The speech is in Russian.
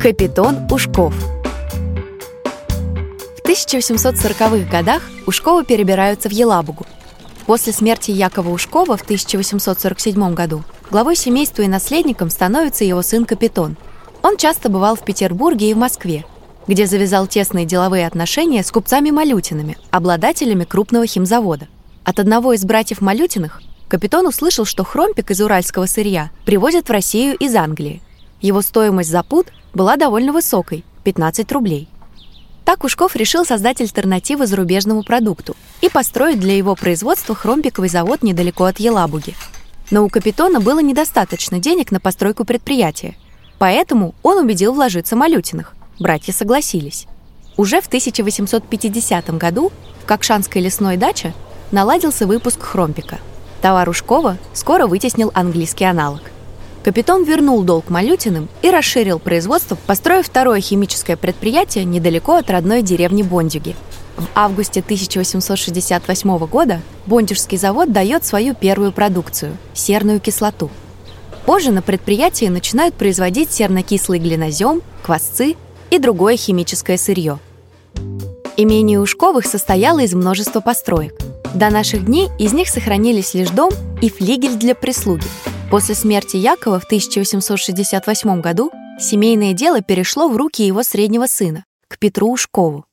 Капитон Ушков В 1840-х годах Ушковы перебираются в Елабугу. После смерти Якова Ушкова в 1847 году главой семейства и наследником становится его сын Капитон. Он часто бывал в Петербурге и в Москве, где завязал тесные деловые отношения с купцами Малютинами, обладателями крупного химзавода. От одного из братьев Малютиных Капитон услышал, что хромпик из уральского сырья привозят в Россию из Англии. Его стоимость за пуд была довольно высокой – 15 рублей. Так Ушков решил создать альтернативу зарубежному продукту и построить для его производства хромпиковый завод недалеко от Елабуги. Но у Капитона было недостаточно денег на постройку предприятия, поэтому он убедил вложиться Малютиных. Братья согласились. Уже в 1850 году в Кокшанской лесной даче наладился выпуск хромпика. Товар Ушкова скоро вытеснил английский аналог – Капитон вернул долг Малютиным и расширил производство, построив второе химическое предприятие недалеко от родной деревни Бондюги. В августе 1868 года Бондюжский завод дает свою первую продукцию – серную кислоту. Позже на предприятии начинают производить сернокислый глинозем, квасцы и другое химическое сырье. Имение Ушковых состояло из множества построек. До наших дней из них сохранились лишь дом и флигель для прислуги – После смерти Якова в 1868 году семейное дело перешло в руки его среднего сына, к Петру Ушкову.